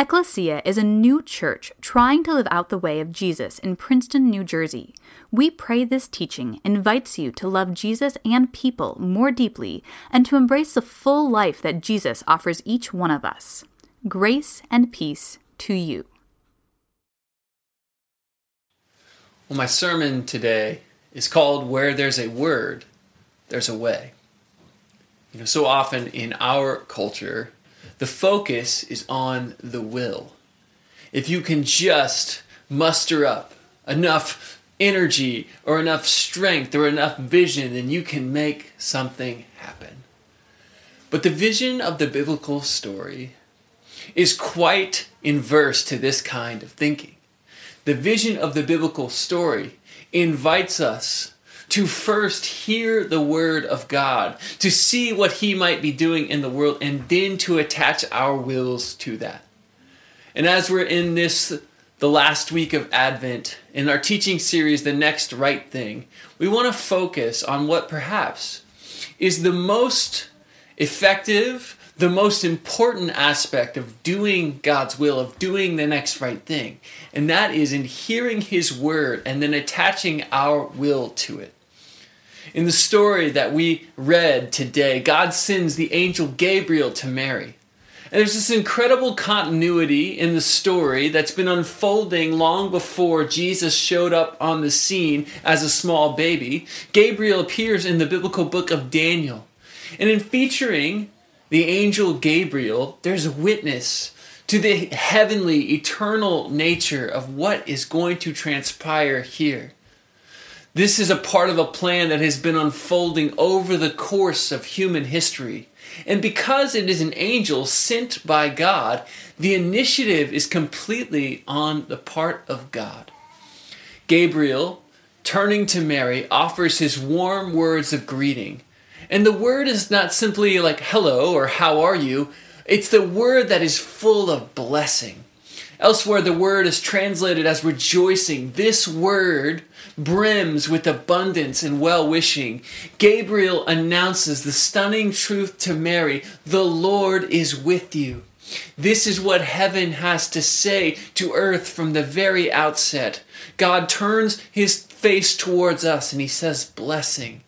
Ecclesia is a new church trying to live out the way of Jesus in Princeton, New Jersey. We pray this teaching invites you to love Jesus and people more deeply and to embrace the full life that Jesus offers each one of us. Grace and peace to you. Well, my sermon today is called Where There's a Word, There's a Way. You know, so often in our culture, the focus is on the will. If you can just muster up enough energy or enough strength or enough vision, then you can make something happen. But the vision of the biblical story is quite inverse to this kind of thinking. The vision of the biblical story invites us to first hear the word of God, to see what he might be doing in the world, and then to attach our wills to that. And as we're in this, the last week of Advent, in our teaching series, The Next Right Thing, we want to focus on what perhaps is the most effective, the most important aspect of doing God's will, of doing the next right thing. And that is in hearing His word and then attaching our will to it. In the story that we read today, God sends the angel Gabriel to Mary. And there's this incredible continuity in the story that's been unfolding long before Jesus showed up on the scene as a small baby. Gabriel appears in the biblical book of Daniel. And in featuring the angel Gabriel, there's a witness to the heavenly, eternal nature of what is going to transpire here. This is a part of a plan that has been unfolding over the course of human history. And because it is an angel sent by God, the initiative is completely on the part of God. Gabriel, turning to Mary, offers his warm words of greeting. And the word is not simply like hello or how are you, it's the word that is full of blessing. Elsewhere, the word is translated as rejoicing. This word brims with abundance and well wishing. Gabriel announces the stunning truth to Mary the Lord is with you. This is what heaven has to say to earth from the very outset. God turns his face towards us and he says, Blessing.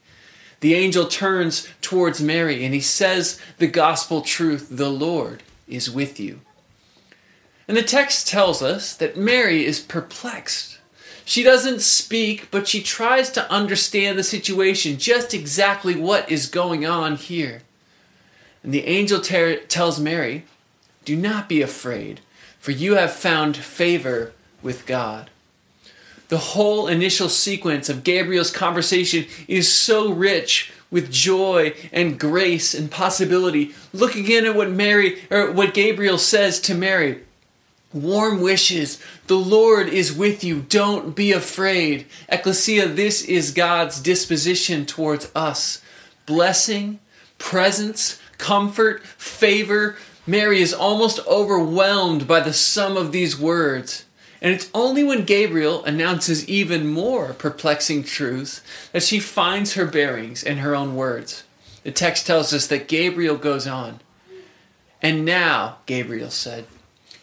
The angel turns towards Mary and he says the gospel truth the Lord is with you. And the text tells us that Mary is perplexed. She doesn't speak, but she tries to understand the situation, just exactly what is going on here. And the angel ter- tells Mary, Do not be afraid, for you have found favor with God. The whole initial sequence of Gabriel's conversation is so rich with joy and grace and possibility. Look again at what Mary or what Gabriel says to Mary. Warm wishes. The Lord is with you. Don't be afraid. Ecclesia, this is God's disposition towards us. Blessing, presence, comfort, favor. Mary is almost overwhelmed by the sum of these words. And it's only when Gabriel announces even more perplexing truths that she finds her bearings in her own words. The text tells us that Gabriel goes on. And now, Gabriel said,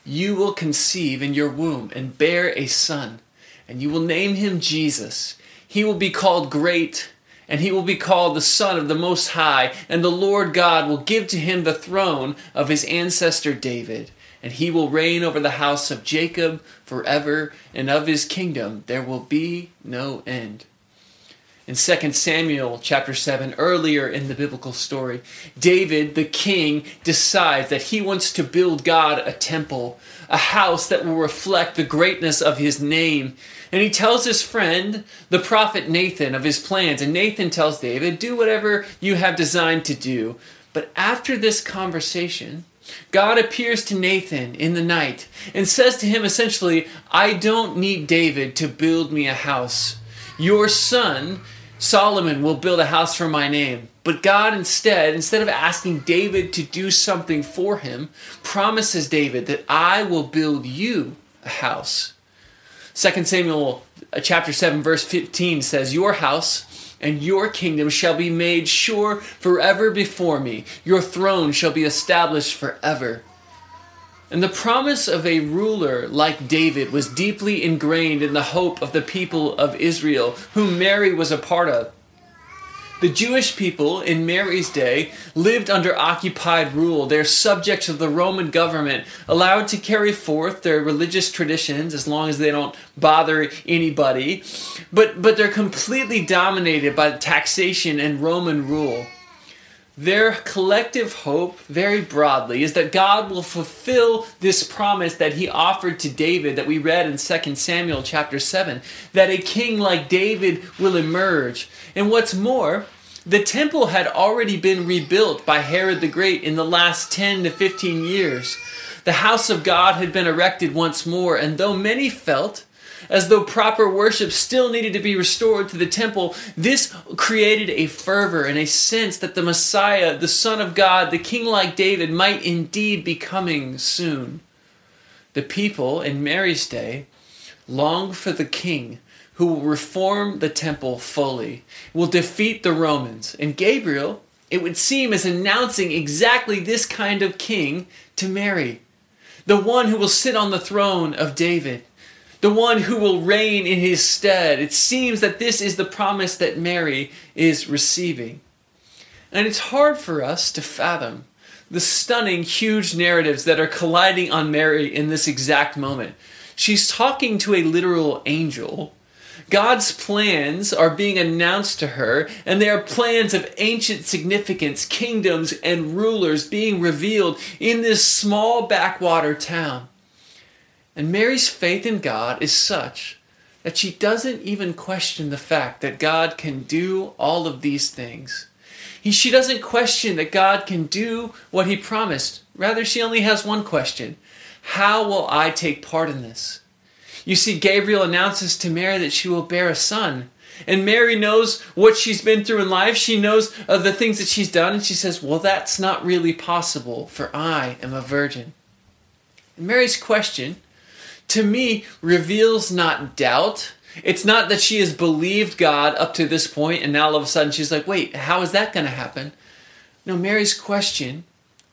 you will conceive in your womb and bear a son, and you will name him Jesus. He will be called Great, and he will be called the Son of the Most High, and the Lord God will give to him the throne of his ancestor David. And he will reign over the house of Jacob forever, and of his kingdom there will be no end in 2 Samuel chapter 7, earlier in the biblical story, David, the king, decides that he wants to build God a temple, a house that will reflect the greatness of his name. And he tells his friend, the prophet Nathan, of his plans. And Nathan tells David, Do whatever you have designed to do. But after this conversation, God appears to Nathan in the night and says to him essentially, I don't need David to build me a house. Your son Solomon will build a house for my name. But God instead, instead of asking David to do something for him, promises David that I will build you a house. 2 Samuel uh, chapter 7 verse 15 says, "Your house and your kingdom shall be made sure forever before me. Your throne shall be established forever." And the promise of a ruler like David was deeply ingrained in the hope of the people of Israel, whom Mary was a part of. The Jewish people in Mary's day lived under occupied rule. They're subjects of the Roman government, allowed to carry forth their religious traditions as long as they don't bother anybody. But, but they're completely dominated by taxation and Roman rule. Their collective hope, very broadly, is that God will fulfill this promise that he offered to David that we read in 2 Samuel chapter 7, that a king like David will emerge. And what's more, the temple had already been rebuilt by Herod the Great in the last 10 to 15 years. The house of God had been erected once more, and though many felt as though proper worship still needed to be restored to the temple, this created a fervor and a sense that the Messiah, the Son of God, the King like David, might indeed be coming soon. The people in Mary's day longed for the King who will reform the temple fully, will defeat the Romans. And Gabriel, it would seem, is announcing exactly this kind of king to Mary. The one who will sit on the throne of David the one who will reign in his stead. It seems that this is the promise that Mary is receiving. And it's hard for us to fathom the stunning, huge narratives that are colliding on Mary in this exact moment. She's talking to a literal angel. God's plans are being announced to her, and they are plans of ancient significance, kingdoms, and rulers being revealed in this small backwater town. And Mary's faith in God is such that she doesn't even question the fact that God can do all of these things. He, she doesn't question that God can do what he promised. Rather, she only has one question How will I take part in this? You see, Gabriel announces to Mary that she will bear a son. And Mary knows what she's been through in life. She knows uh, the things that she's done. And she says, Well, that's not really possible, for I am a virgin. And Mary's question to me reveals not doubt. It's not that she has believed God up to this point and now all of a sudden she's like, wait, how is that going to happen? No, Mary's question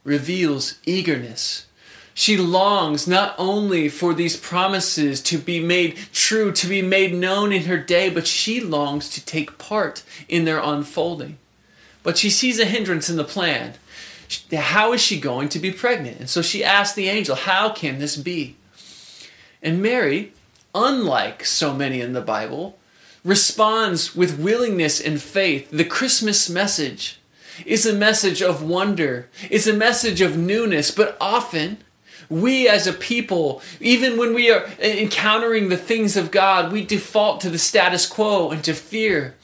reveals eagerness. She longs not only for these promises to be made true, to be made known in her day, but she longs to take part in their unfolding. But she sees a hindrance in the plan. How is she going to be pregnant? And so she asks the angel, How can this be? And Mary, unlike so many in the Bible, responds with willingness and faith. The Christmas message is a message of wonder, it's a message of newness, but often we as a people, even when we are encountering the things of God, we default to the status quo and to fear.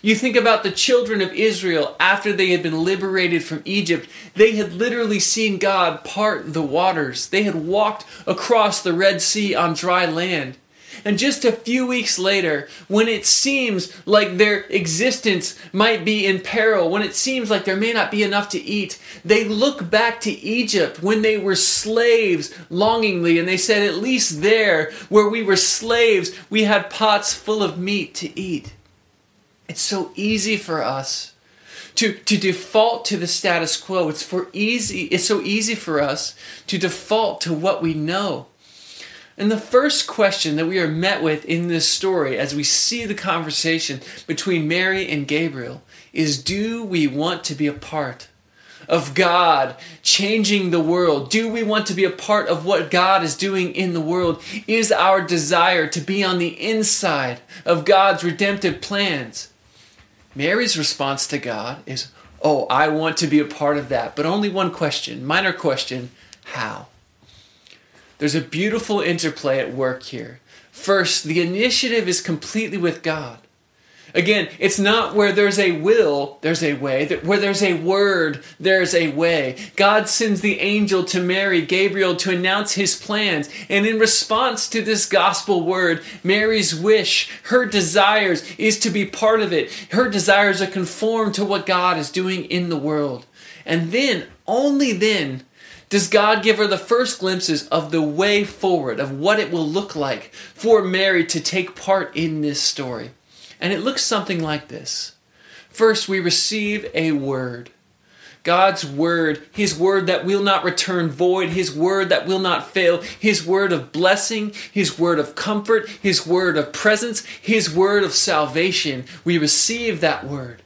You think about the children of Israel after they had been liberated from Egypt. They had literally seen God part the waters. They had walked across the Red Sea on dry land. And just a few weeks later, when it seems like their existence might be in peril, when it seems like there may not be enough to eat, they look back to Egypt when they were slaves longingly, and they said, At least there, where we were slaves, we had pots full of meat to eat. It's so easy for us to, to default to the status quo. It's for easy, it's so easy for us to default to what we know. And the first question that we are met with in this story as we see the conversation between Mary and Gabriel is do we want to be a part of God changing the world? Do we want to be a part of what God is doing in the world? Is our desire to be on the inside of God's redemptive plans? Mary's response to God is, Oh, I want to be a part of that. But only one question, minor question how? There's a beautiful interplay at work here. First, the initiative is completely with God. Again, it's not where there's a will, there's a way. Where there's a word, there's a way. God sends the angel to Mary, Gabriel, to announce his plans. And in response to this gospel word, Mary's wish, her desires, is to be part of it. Her desires are conformed to what God is doing in the world. And then, only then, does God give her the first glimpses of the way forward, of what it will look like for Mary to take part in this story. And it looks something like this First, we receive a word. God's word, his word that will not return void, his word that will not fail, his word of blessing, his word of comfort, his word of presence, his word of salvation. We receive that word.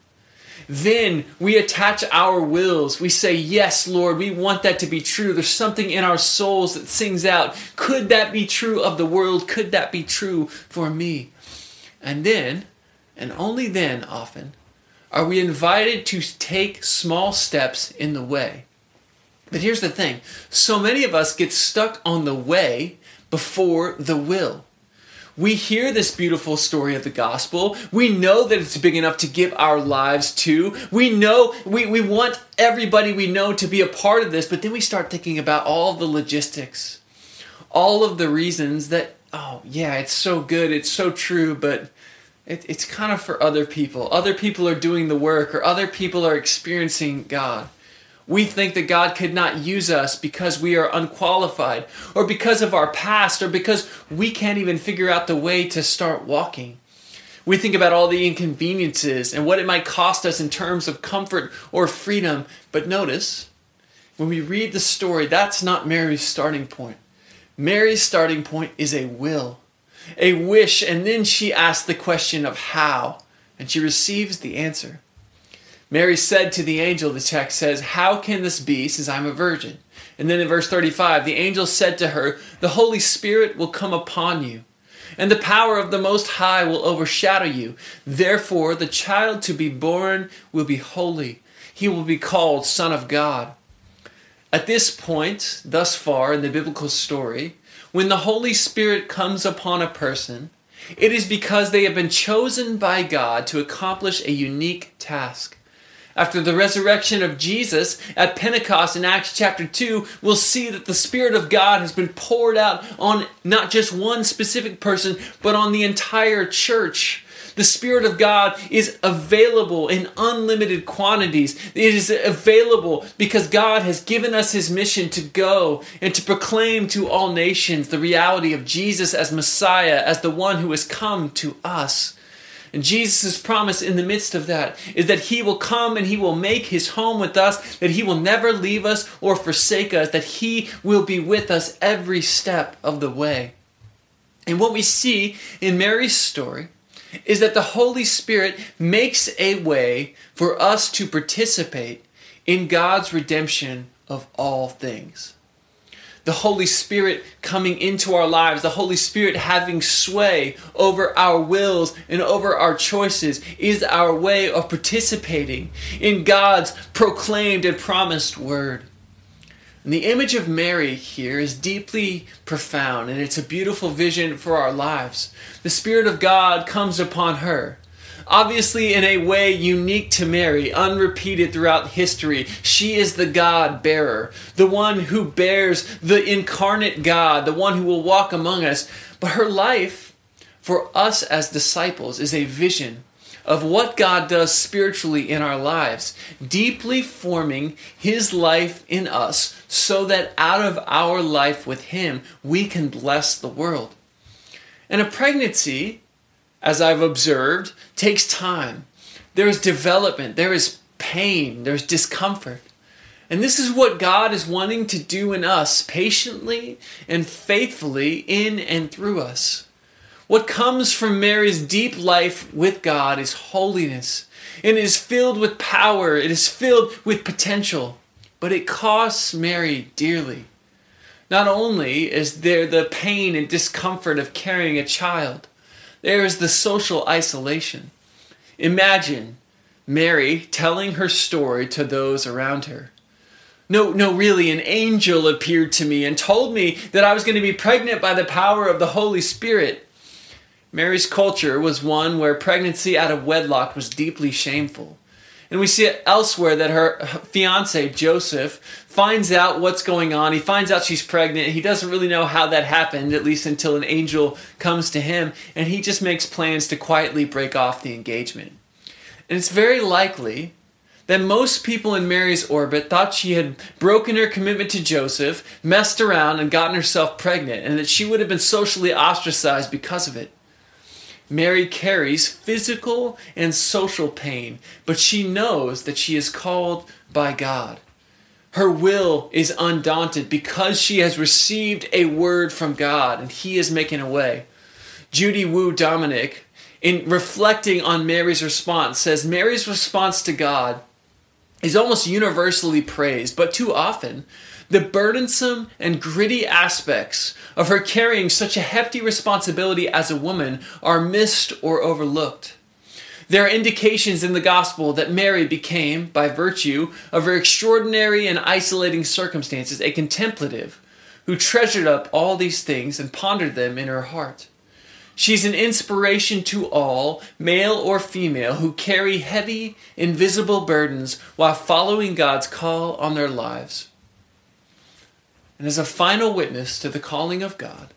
Then we attach our wills. We say, Yes, Lord, we want that to be true. There's something in our souls that sings out, Could that be true of the world? Could that be true for me? And then, and only then often, are we invited to take small steps in the way. But here's the thing so many of us get stuck on the way before the will. We hear this beautiful story of the gospel. We know that it's big enough to give our lives to. We know we, we want everybody we know to be a part of this, but then we start thinking about all the logistics, all of the reasons that, oh, yeah, it's so good, it's so true, but it, it's kind of for other people. Other people are doing the work, or other people are experiencing God. We think that God could not use us because we are unqualified, or because of our past, or because we can't even figure out the way to start walking. We think about all the inconveniences and what it might cost us in terms of comfort or freedom. But notice, when we read the story, that's not Mary's starting point. Mary's starting point is a will, a wish, and then she asks the question of how, and she receives the answer. Mary said to the angel, the text says, How can this be since I'm a virgin? And then in verse 35, the angel said to her, The Holy Spirit will come upon you, and the power of the Most High will overshadow you. Therefore, the child to be born will be holy. He will be called Son of God. At this point, thus far in the biblical story, when the Holy Spirit comes upon a person, it is because they have been chosen by God to accomplish a unique task. After the resurrection of Jesus at Pentecost in Acts chapter 2, we'll see that the Spirit of God has been poured out on not just one specific person, but on the entire church. The Spirit of God is available in unlimited quantities. It is available because God has given us His mission to go and to proclaim to all nations the reality of Jesus as Messiah, as the one who has come to us. And Jesus' promise in the midst of that is that He will come and He will make His home with us, that He will never leave us or forsake us, that He will be with us every step of the way. And what we see in Mary's story is that the Holy Spirit makes a way for us to participate in God's redemption of all things the Holy Spirit coming into our lives, the Holy Spirit having sway over our wills and over our choices, is our way of participating in God's proclaimed and promised word. And the image of Mary here is deeply profound, and it's a beautiful vision for our lives. The Spirit of God comes upon her obviously in a way unique to Mary, unrepeated throughout history. She is the God bearer, the one who bears the incarnate God, the one who will walk among us. But her life, for us as disciples, is a vision of what God does spiritually in our lives, deeply forming His life in us so that out of our life with Him, we can bless the world. And a pregnancy as I've observed, takes time. There is development, there is pain, there's discomfort. And this is what God is wanting to do in us patiently and faithfully in and through us. What comes from Mary's deep life with God is holiness. It is filled with power, it is filled with potential. But it costs Mary dearly. Not only is there the pain and discomfort of carrying a child, there is the social isolation. Imagine Mary telling her story to those around her. No, no, really, an angel appeared to me and told me that I was going to be pregnant by the power of the Holy Spirit. Mary's culture was one where pregnancy out of wedlock was deeply shameful. And we see it elsewhere that her fiance, Joseph, finds out what's going on. He finds out she's pregnant. He doesn't really know how that happened, at least until an angel comes to him. And he just makes plans to quietly break off the engagement. And it's very likely that most people in Mary's orbit thought she had broken her commitment to Joseph, messed around, and gotten herself pregnant, and that she would have been socially ostracized because of it. Mary carries physical and social pain, but she knows that she is called by God. Her will is undaunted because she has received a word from God and He is making a way. Judy Wu Dominick, in reflecting on Mary's response, says Mary's response to God is almost universally praised, but too often the burdensome and gritty aspects of her carrying such a hefty responsibility as a woman are missed or overlooked. There are indications in the gospel that Mary became, by virtue of her extraordinary and isolating circumstances, a contemplative who treasured up all these things and pondered them in her heart. She's an inspiration to all, male or female, who carry heavy, invisible burdens while following God's call on their lives. And as a final witness to the calling of God,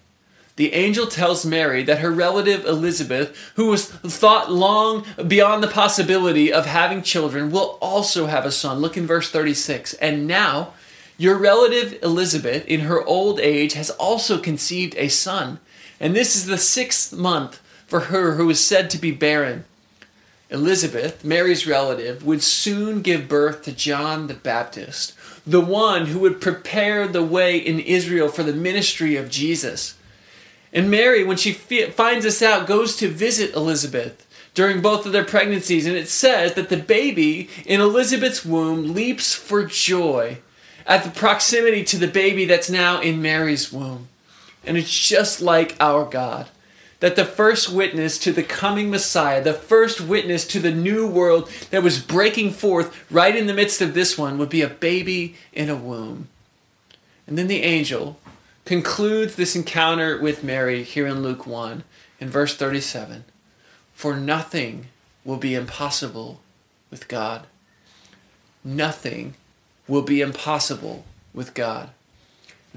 the angel tells Mary that her relative Elizabeth, who was thought long beyond the possibility of having children, will also have a son. Look in verse 36. And now, your relative Elizabeth, in her old age, has also conceived a son and this is the sixth month for her who is said to be barren. Elizabeth, Mary's relative, would soon give birth to John the Baptist, the one who would prepare the way in Israel for the ministry of Jesus. And Mary, when she finds this out, goes to visit Elizabeth during both of their pregnancies. And it says that the baby in Elizabeth's womb leaps for joy at the proximity to the baby that's now in Mary's womb. And it's just like our God. That the first witness to the coming Messiah, the first witness to the new world that was breaking forth right in the midst of this one, would be a baby in a womb. And then the angel concludes this encounter with Mary here in Luke 1 in verse 37 For nothing will be impossible with God. Nothing will be impossible with God.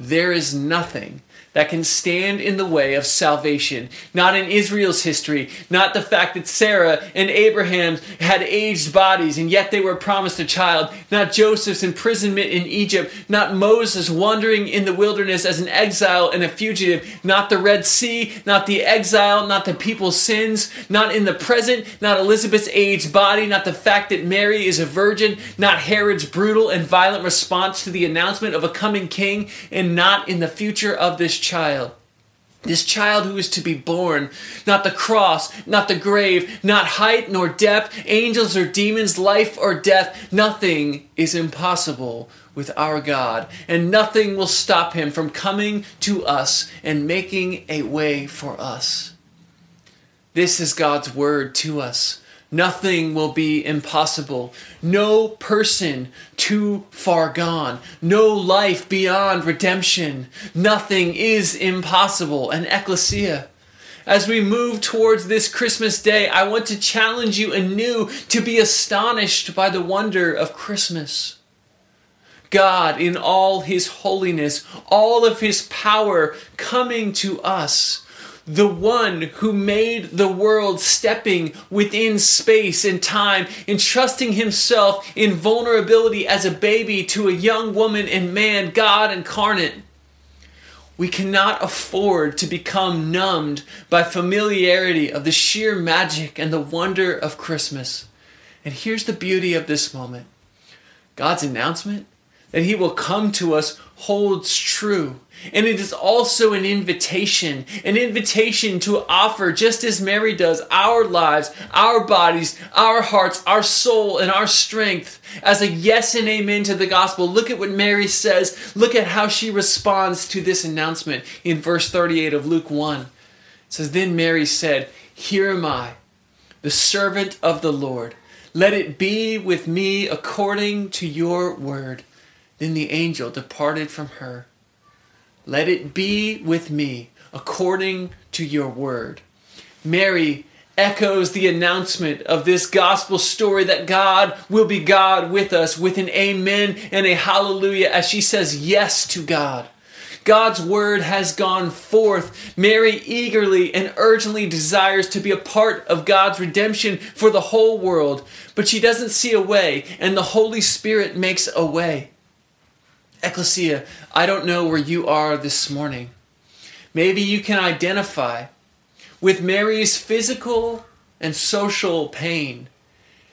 There is nothing that can stand in the way of salvation. Not in Israel's history, not the fact that Sarah and Abraham had aged bodies and yet they were promised a child, not Joseph's imprisonment in Egypt, not Moses wandering in the wilderness as an exile and a fugitive, not the Red Sea, not the exile, not the people's sins, not in the present, not Elizabeth's aged body, not the fact that Mary is a virgin, not Herod's brutal and violent response to the announcement of a coming king, not in the future of this child. This child who is to be born, not the cross, not the grave, not height nor depth, angels or demons, life or death, nothing is impossible with our God, and nothing will stop him from coming to us and making a way for us. This is God's word to us. Nothing will be impossible. No person too far gone. No life beyond redemption. Nothing is impossible. And ecclesia. As we move towards this Christmas day, I want to challenge you anew to be astonished by the wonder of Christmas. God, in all His holiness, all of His power coming to us the one who made the world stepping within space and time, entrusting himself in vulnerability as a baby to a young woman and man, God incarnate. We cannot afford to become numbed by familiarity of the sheer magic and the wonder of Christmas. And here's the beauty of this moment God's announcement that He will come to us holds true. And it is also an invitation, an invitation to offer, just as Mary does, our lives, our bodies, our hearts, our soul, and our strength as a yes and amen to the gospel. Look at what Mary says. Look at how she responds to this announcement in verse 38 of Luke 1. It says, Then Mary said, Here am I, the servant of the Lord. Let it be with me according to your word. Then the angel departed from her. Let it be with me according to your word. Mary echoes the announcement of this gospel story that God will be God with us with an amen and a hallelujah as she says yes to God. God's word has gone forth. Mary eagerly and urgently desires to be a part of God's redemption for the whole world, but she doesn't see a way, and the Holy Spirit makes a way. Ecclesia, I don't know where you are this morning. Maybe you can identify with Mary's physical and social pain.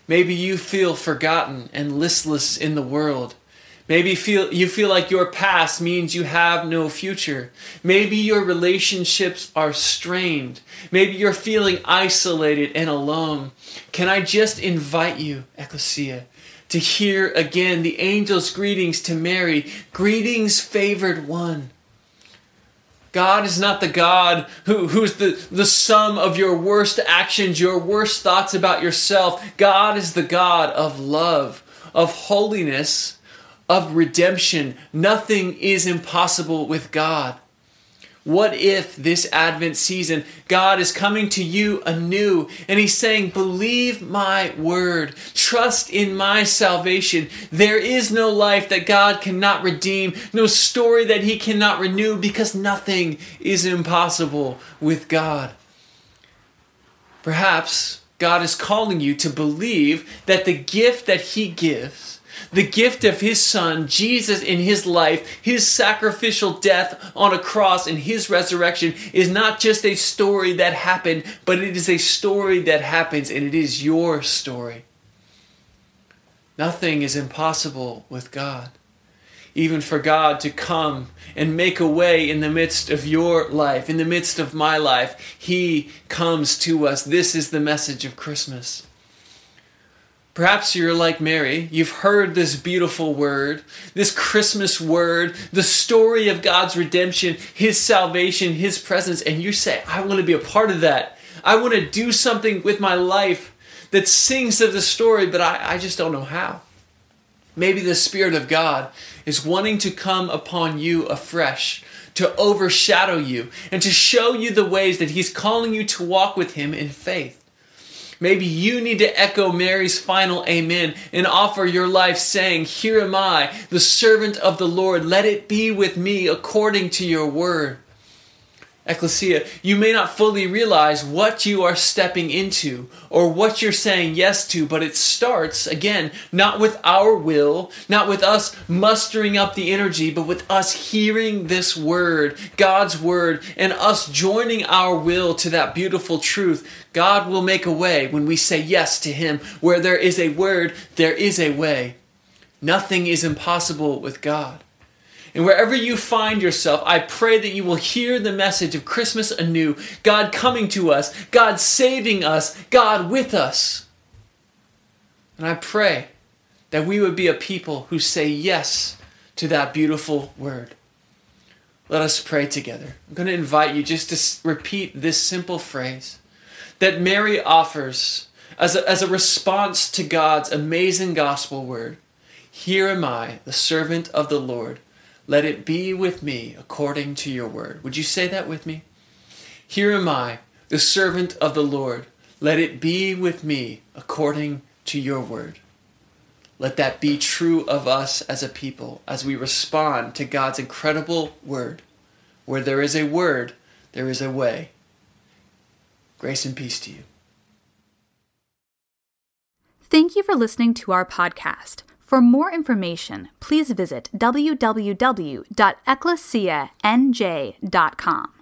Maybe you feel forgotten and listless in the world. Maybe feel, you feel like your past means you have no future. Maybe your relationships are strained. Maybe you're feeling isolated and alone. Can I just invite you, Ecclesia, to hear again the angel's greetings to Mary? Greetings, favored one. God is not the God who, who's the, the sum of your worst actions, your worst thoughts about yourself. God is the God of love, of holiness, of redemption. Nothing is impossible with God. What if this Advent season God is coming to you anew and He's saying, Believe my word, trust in my salvation. There is no life that God cannot redeem, no story that He cannot renew, because nothing is impossible with God. Perhaps God is calling you to believe that the gift that He gives the gift of his son, Jesus in his life, his sacrificial death on a cross, and his resurrection is not just a story that happened, but it is a story that happens, and it is your story. Nothing is impossible with God. Even for God to come and make a way in the midst of your life, in the midst of my life, He comes to us. This is the message of Christmas. Perhaps you're like Mary. You've heard this beautiful word, this Christmas word, the story of God's redemption, His salvation, His presence, and you say, I want to be a part of that. I want to do something with my life that sings of the story, but I, I just don't know how. Maybe the Spirit of God is wanting to come upon you afresh, to overshadow you, and to show you the ways that He's calling you to walk with Him in faith. Maybe you need to echo Mary's final amen and offer your life saying, Here am I, the servant of the Lord. Let it be with me according to your word. Ecclesia, you may not fully realize what you are stepping into or what you're saying yes to, but it starts, again, not with our will, not with us mustering up the energy, but with us hearing this word, God's word, and us joining our will to that beautiful truth. God will make a way when we say yes to Him. Where there is a word, there is a way. Nothing is impossible with God. And wherever you find yourself, I pray that you will hear the message of Christmas anew God coming to us, God saving us, God with us. And I pray that we would be a people who say yes to that beautiful word. Let us pray together. I'm going to invite you just to repeat this simple phrase that Mary offers as a, as a response to God's amazing gospel word Here am I, the servant of the Lord. Let it be with me according to your word. Would you say that with me? Here am I, the servant of the Lord. Let it be with me according to your word. Let that be true of us as a people as we respond to God's incredible word. Where there is a word, there is a way. Grace and peace to you. Thank you for listening to our podcast. For more information, please visit www.ecclesianj.com.